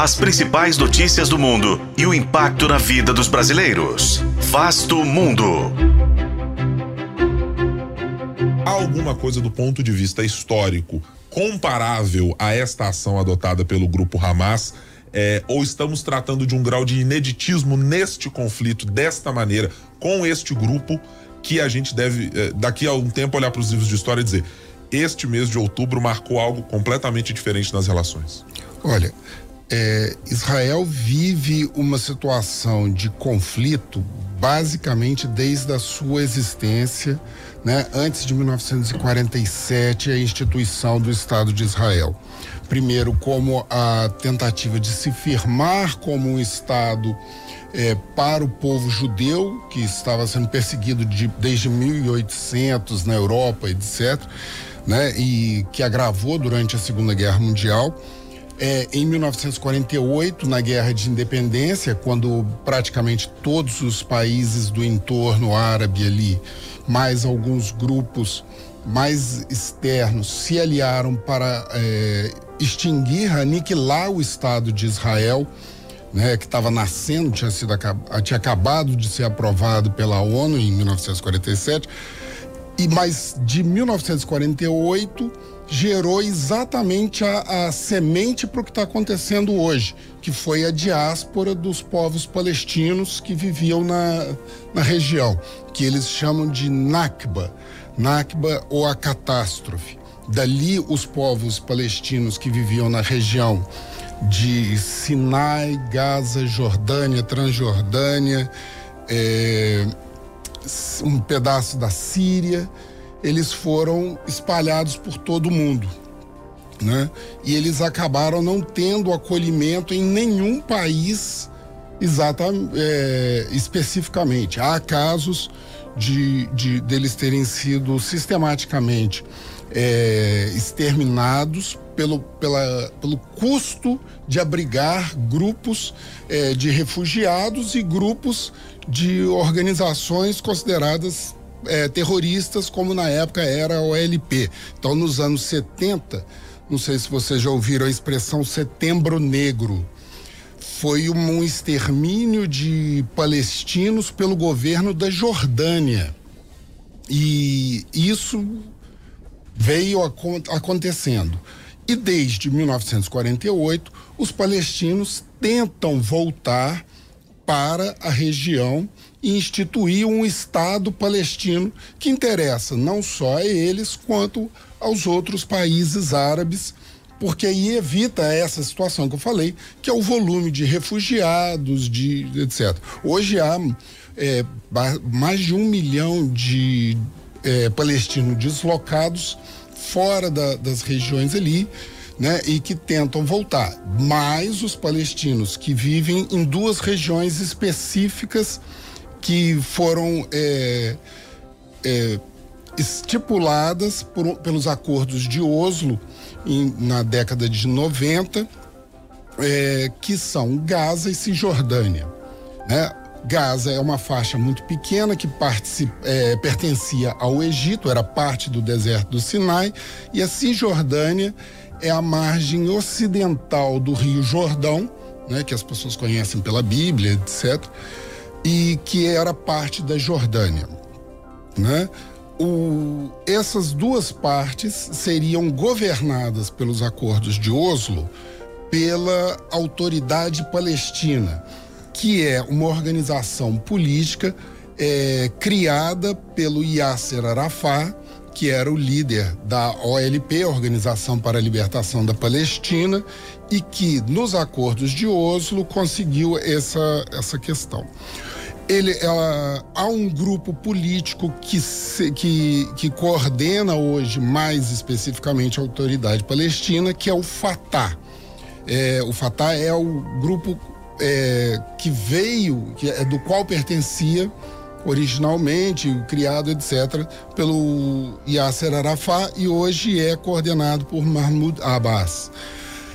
As principais notícias do mundo e o impacto na vida dos brasileiros. Vasto Mundo. Há alguma coisa do ponto de vista histórico comparável a esta ação adotada pelo grupo Hamas? É, ou estamos tratando de um grau de ineditismo neste conflito, desta maneira, com este grupo, que a gente deve, é, daqui a um tempo, olhar para os livros de história e dizer: este mês de outubro marcou algo completamente diferente nas relações? Olha, é, Israel vive uma situação de conflito basicamente desde a sua existência, né, antes de 1947, a instituição do Estado de Israel. Primeiro, como a tentativa de se firmar como um Estado é, para o povo judeu, que estava sendo perseguido de, desde 1800 na Europa, etc., né, e que agravou durante a Segunda Guerra Mundial. É, em 1948, na Guerra de Independência, quando praticamente todos os países do entorno árabe ali, mais alguns grupos mais externos, se aliaram para é, extinguir, aniquilar o Estado de Israel, né, que estava nascendo, tinha, sido, tinha acabado de ser aprovado pela ONU em 1947. E mas de 1948 gerou exatamente a, a semente para o que está acontecendo hoje, que foi a diáspora dos povos palestinos que viviam na, na região, que eles chamam de Nakba, Nakba ou a catástrofe. Dali, os povos palestinos que viviam na região de Sinai, Gaza, Jordânia, Transjordânia, é, um pedaço da Síria, eles foram espalhados por todo o mundo. Né? E eles acabaram não tendo acolhimento em nenhum país exatamente, é, especificamente. Há casos de, de deles terem sido sistematicamente é, exterminados pelo, pela, pelo custo de abrigar grupos é, de refugiados e grupos de organizações consideradas é, terroristas, como na época era a OLP. Então, nos anos 70, não sei se vocês já ouviram a expressão Setembro Negro. Foi um extermínio de palestinos pelo governo da Jordânia. E isso veio acontecendo. E desde 1948, os palestinos tentam voltar para a região instituir um Estado palestino que interessa não só a eles, quanto aos outros países árabes, porque aí evita essa situação que eu falei, que é o volume de refugiados, de etc. Hoje há é, mais de um milhão de é, palestinos deslocados fora da, das regiões ali, né, e que tentam voltar. Mas os palestinos que vivem em duas regiões específicas que foram é, é, estipuladas por, pelos acordos de Oslo em, na década de 90, é, que são Gaza e Cisjordânia. Né? Gaza é uma faixa muito pequena que é, pertencia ao Egito, era parte do deserto do Sinai, e a Cisjordânia é a margem ocidental do Rio Jordão, né, que as pessoas conhecem pela Bíblia, etc e que era parte da Jordânia. Né? O, essas duas partes seriam governadas pelos acordos de Oslo pela Autoridade Palestina, que é uma organização política é, criada pelo Yasser Arafat, que era o líder da OLP, Organização para a Libertação da Palestina, e que nos acordos de Oslo conseguiu essa, essa questão ele, ela, há um grupo político que, se, que, que coordena hoje, mais especificamente, a autoridade palestina, que é o Fatah. É, o Fatah é o grupo é, que veio, que é do qual pertencia originalmente, criado, etc., pelo Yasser Arafat e hoje é coordenado por Mahmoud Abbas.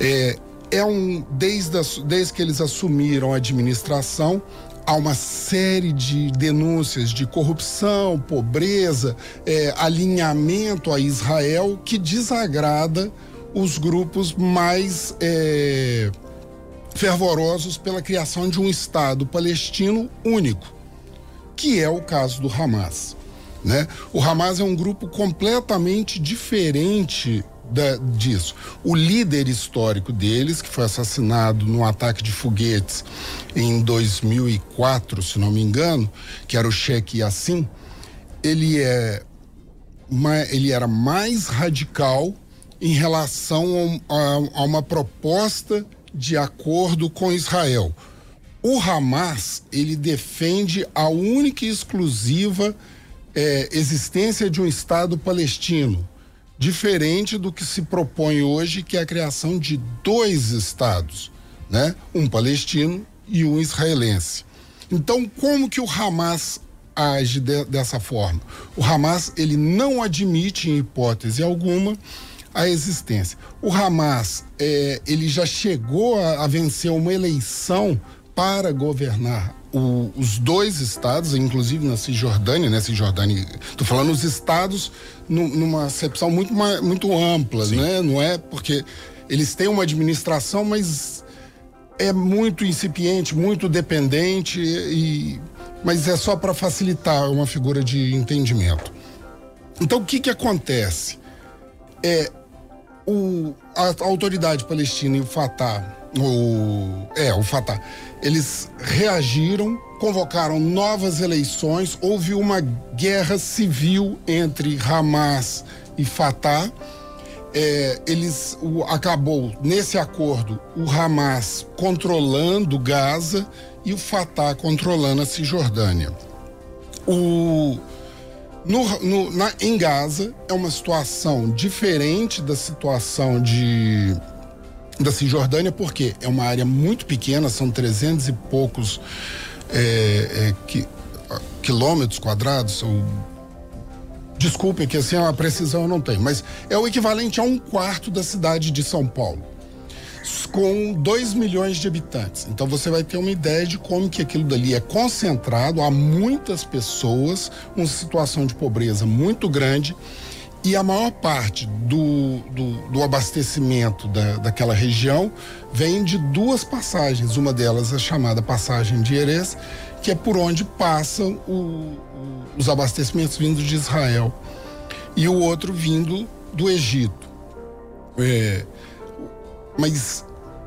É, é um desde, desde que eles assumiram a administração, há uma série de denúncias de corrupção, pobreza, é, alinhamento a Israel que desagrada os grupos mais é, fervorosos pela criação de um Estado palestino único, que é o caso do Hamas. Né? O Hamas é um grupo completamente diferente da, disso. O líder histórico deles, que foi assassinado num ataque de foguetes em 2004, se não me engano, que era o Sheikh Yassin, ele é ele era mais radical em relação a, a uma proposta de acordo com Israel. O Hamas ele defende a única e exclusiva é, existência de um Estado palestino, diferente do que se propõe hoje, que é a criação de dois Estados, né? Um palestino e um israelense. Então, como que o Hamas age de, dessa forma? O Hamas ele não admite, em hipótese alguma, a existência. O Hamas é, ele já chegou a, a vencer uma eleição para governar o, os dois estados, inclusive na Cisjordânia, né? Cisjordânia, estou falando os estados no, numa acepção muito, muito ampla, Sim. né? Não é porque eles têm uma administração, mas é muito incipiente, muito dependente e mas é só para facilitar uma figura de entendimento. Então o que que acontece? É o, a, a autoridade palestina e o Fatah, o, é, o Fatah, eles reagiram, convocaram novas eleições, houve uma guerra civil entre Hamas e Fatah. É, eles o, acabou nesse acordo o Hamas controlando Gaza e o Fatah controlando a Cisjordânia. O no, no, na, em Gaza é uma situação diferente da situação de da Cisjordânia, porque é uma área muito pequena, são 300 e poucos é, é, que, quilômetros quadrados, ou desculpe que assim a precisão eu não tenho, mas é o equivalente a um quarto da cidade de São Paulo com 2 milhões de habitantes. Então você vai ter uma ideia de como que aquilo dali é concentrado, há muitas pessoas, uma situação de pobreza muito grande e a maior parte do, do, do abastecimento da, daquela região vem de duas passagens. Uma delas é chamada passagem de Erez, que é por onde passam o, os abastecimentos vindos de Israel, e o outro vindo do Egito. É, mas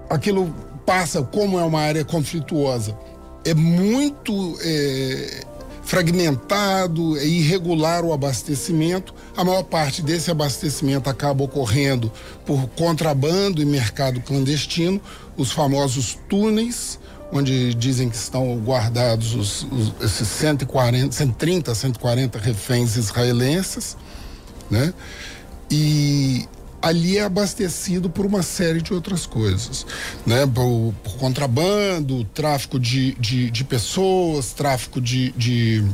aquilo passa, como é uma área conflituosa, é muito é, fragmentado, é irregular o abastecimento. A maior parte desse abastecimento acaba ocorrendo por contrabando e mercado clandestino, os famosos túneis, onde dizem que estão guardados os, os, esses 140, 130, 140 reféns israelenses, né? E ali é abastecido por uma série de outras coisas, né? Por, por contrabando, tráfico de, de, de pessoas, tráfico de, de,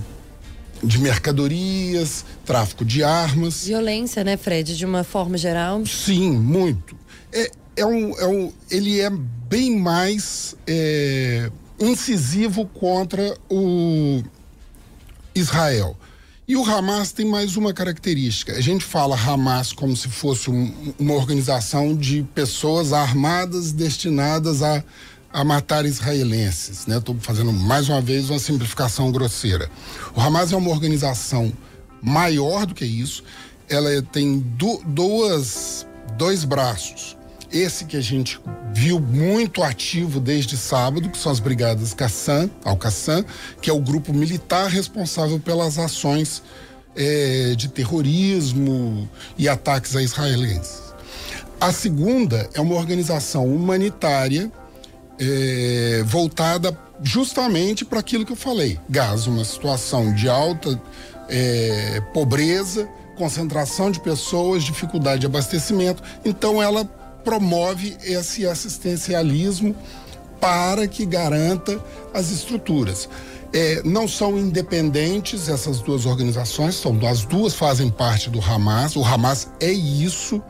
de, mercadorias, tráfico de armas. Violência, né, Fred, de uma forma geral? Sim, muito. É, é um, é um, ele é bem mais é, incisivo contra o Israel. E o Hamas tem mais uma característica. A gente fala Hamas como se fosse um, uma organização de pessoas armadas destinadas a, a matar israelenses. Estou né? fazendo mais uma vez uma simplificação grosseira. O Hamas é uma organização maior do que isso. Ela tem du duas, dois braços. Esse que a gente viu muito ativo desde sábado, que são as Brigadas Qassam, Al-Qassam, que é o grupo militar responsável pelas ações é, de terrorismo e ataques a israelenses. A segunda é uma organização humanitária é, voltada justamente para aquilo que eu falei. Gaza, uma situação de alta é, pobreza, concentração de pessoas, dificuldade de abastecimento. Então, ela promove esse assistencialismo para que garanta as estruturas. É, não são independentes essas duas organizações, são, as duas fazem parte do Hamas. O Hamas é isso,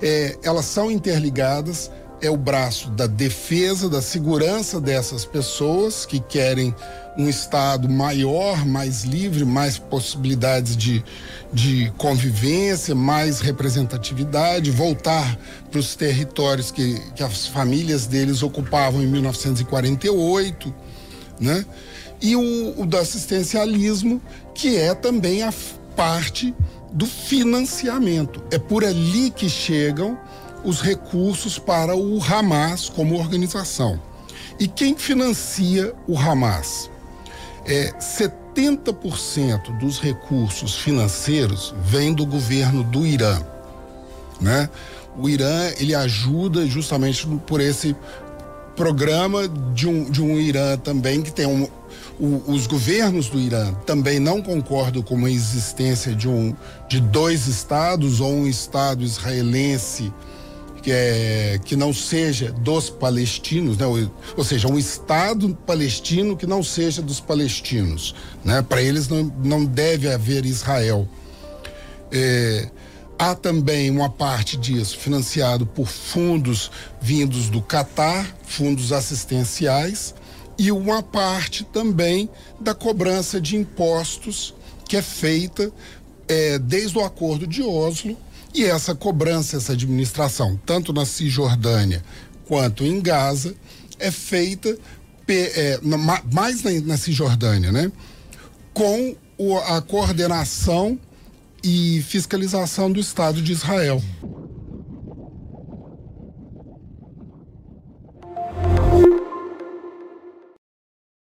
é, elas são interligadas. É o braço da defesa, da segurança dessas pessoas que querem um Estado maior, mais livre, mais possibilidades de, de convivência, mais representatividade, voltar para os territórios que, que as famílias deles ocupavam em 1948, né? E o, o do assistencialismo, que é também a parte do financiamento. É por ali que chegam os recursos para o Hamas como organização. E quem financia o Hamas? É, 70% dos recursos financeiros vem do governo do Irã, né? O Irã ele ajuda justamente por esse programa de um, de um Irã também que tem um, o, os governos do Irã também não concordam com a existência de um de dois estados ou um estado israelense que, é, que não seja dos palestinos, né? ou, ou seja, um Estado palestino que não seja dos palestinos. Né? Para eles não, não deve haver Israel. É, há também uma parte disso financiado por fundos vindos do Catar, fundos assistenciais, e uma parte também da cobrança de impostos que é feita é, desde o Acordo de Oslo e essa cobrança, essa administração, tanto na Cisjordânia quanto em Gaza, é feita é, mais na, na, Cisjordânia, né? Com o, a coordenação e fiscalização do Estado de Israel.